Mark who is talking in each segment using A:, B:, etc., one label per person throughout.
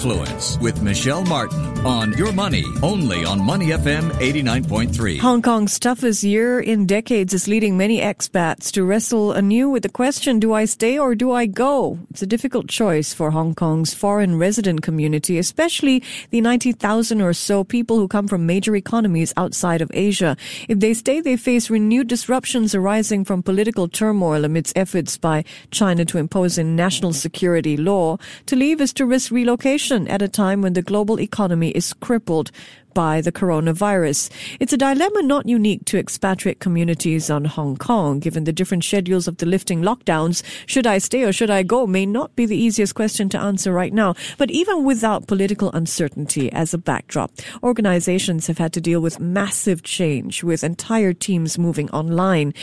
A: Influence with Michelle Martin on Your Money, only on Money FM 89.3.
B: Hong Kong's toughest year in decades is leading many expats to wrestle anew with the question do I stay or do I go? It's a difficult choice for Hong Kong's foreign resident community, especially the 90,000 or so people who come from major economies outside of Asia. If they stay, they face renewed disruptions arising from political turmoil amidst efforts by China to impose a national security law. To leave is to risk relocation at a time when the global economy is crippled by the coronavirus. It's a dilemma not unique to expatriate communities on Hong Kong, given the different schedules of the lifting lockdowns. Should I stay or should I go may not be the easiest question to answer right now. But even without political uncertainty as a backdrop, organizations have had to deal with massive change with entire teams moving online.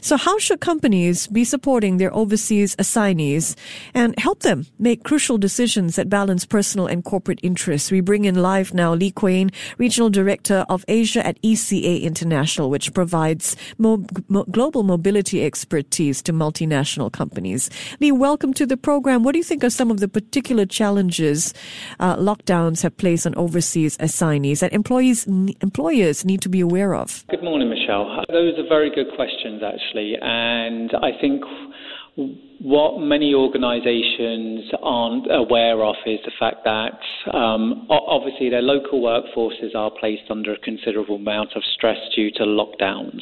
B: So how should companies be supporting their overseas assignees and help them make crucial decisions that balance personal and corporate interests? We bring in live now Lee Quane, Regional Director of Asia at ECA International, which provides mo- mo- global mobility expertise to multinational companies. Lee, welcome to the program. What do you think are some of the particular challenges uh, lockdowns have placed on overseas assignees that employees employers need to be aware of?
C: Good morning, Michelle. Those are very good questions, actually, and I think what many organisations aren't aware of is the fact that um, obviously their local workforces are placed under a considerable amount of stress due to lockdowns.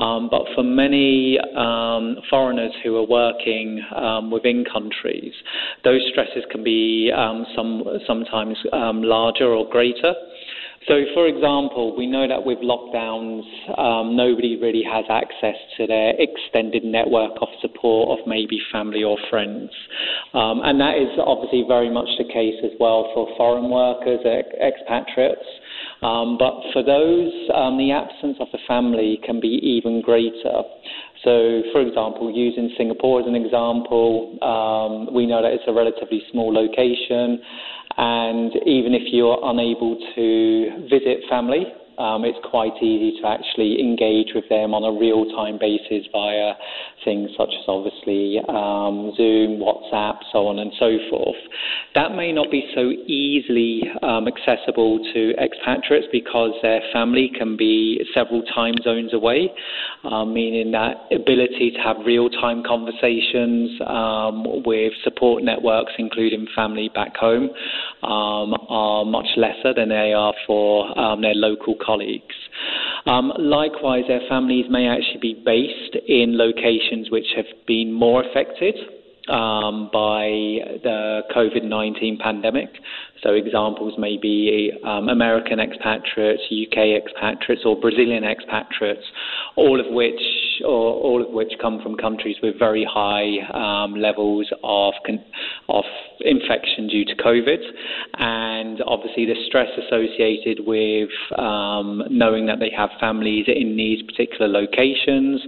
C: Um, but for many um, foreigners who are working um, within countries, those stresses can be um, some, sometimes um, larger or greater. So, for example, we know that with lockdowns, um, nobody really has access to their extended network of support of maybe family or friends. Um, and that is obviously very much the case as well for foreign workers, ex- expatriates. Um, but for those, um, the absence of the family can be even greater. So, for example, using Singapore as an example, um, we know that it's a relatively small location. And even if you're unable to visit family, um, it's quite easy to actually engage with them on a real time basis via things such as obviously um, Zoom, WhatsApp, so on and so forth. That may not be so easily um, accessible to expatriates because their family can be several time zones away, um, meaning that ability to have real time conversations um, with support networks, including family back home, um, are much lesser than they are for their local colleagues. Um, likewise, their families may actually be based in locations which have been more affected um, by the COVID 19 pandemic. So examples may be um, American expatriates, UK expatriates, or Brazilian expatriates, all of which or all of which come from countries with very high um, levels of of infection due to COVID, and obviously the stress associated with um, knowing that they have families in these particular locations,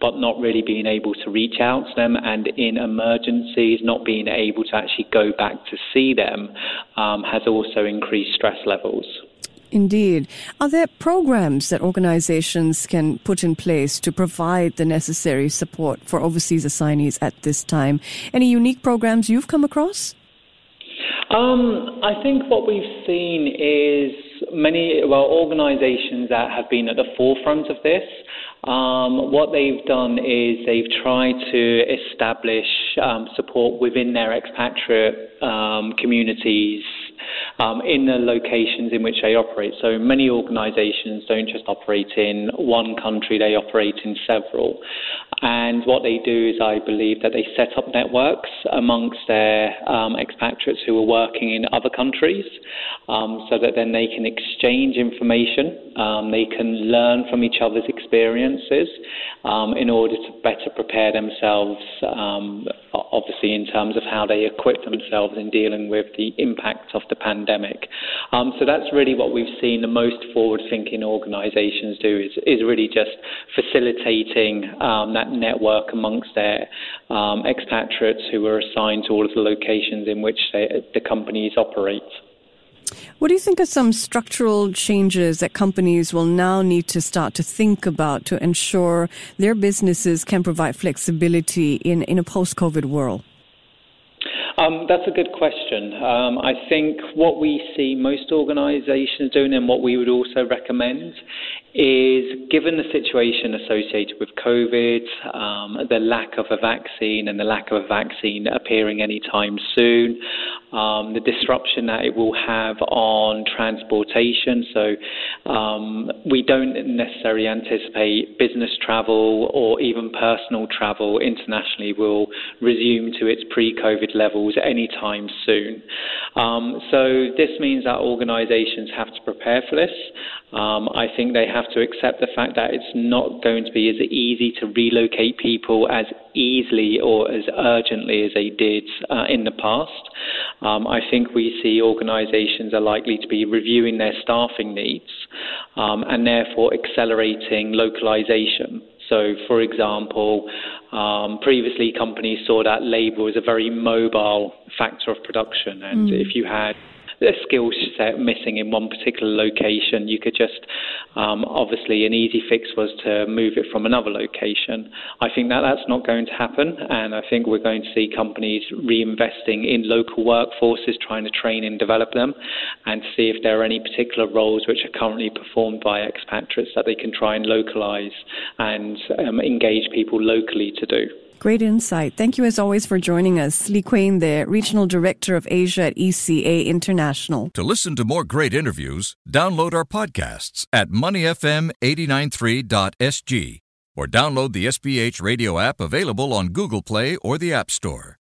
C: but not really being able to reach out to them, and in emergencies not being able to actually go back to see them. Um, has also increased stress levels.
B: Indeed. Are there programs that organizations can put in place to provide the necessary support for overseas assignees at this time? Any unique programs you've come across?
C: Um, I think what we've seen is many well organizations that have been at the forefront of this um, what they've done is they've tried to establish um, support within their expatriate um, communities um, in the locations in which they operate. So many organisations don't just operate in one country, they operate in several. And what they do is, I believe, that they set up networks amongst their um, expatriates who are working in other countries um, so that then they can exchange information, um, they can learn from each other's experiences um, in order to better prepare themselves, um, obviously, in terms of how they equip themselves in dealing with the impact of the pandemic. Um, so that's really what we've seen the most forward thinking organisations do is, is really just facilitating um, that network amongst their um, expatriates who are assigned to all of the locations in which they, the companies operate.
B: What do you think are some structural changes that companies will now need to start to think about to ensure their businesses can provide flexibility in, in a post COVID world?
C: Um, that's a good question. Um, I think what we see most organisations doing, and what we would also recommend, is given the situation associated with COVID, um, the lack of a vaccine and the lack of a vaccine appearing anytime soon, um, the disruption that it will have on transportation. So um, we don't necessarily anticipate business travel or even personal travel internationally will resume to its pre-COVID levels anytime soon. Um, so this means that organisations have to prepare for this. Um, I think they have to accept the fact that it's not going to be as easy to relocate people as easily or as urgently as they did uh, in the past. Um, I think we see organisations are likely to be reviewing their staffing needs um, and therefore accelerating localization. So, for example, um, previously companies saw that labour as a very mobile factor of production, and mm. if you had a skill set missing in one particular location, you could just um, obviously an easy fix was to move it from another location. I think that that's not going to happen, and I think we're going to see companies reinvesting in local workforces, trying to train and develop them, and see if there are any particular roles which are currently performed by expatriates that they can try and localize and um, engage people locally to do.
B: Great insight. Thank you as always for joining us. Lee Quane, the Regional Director of Asia at ECA International.
A: To listen to more great interviews, download our podcasts at moneyfm893.sg or download the SPH radio app available on Google Play or the App Store.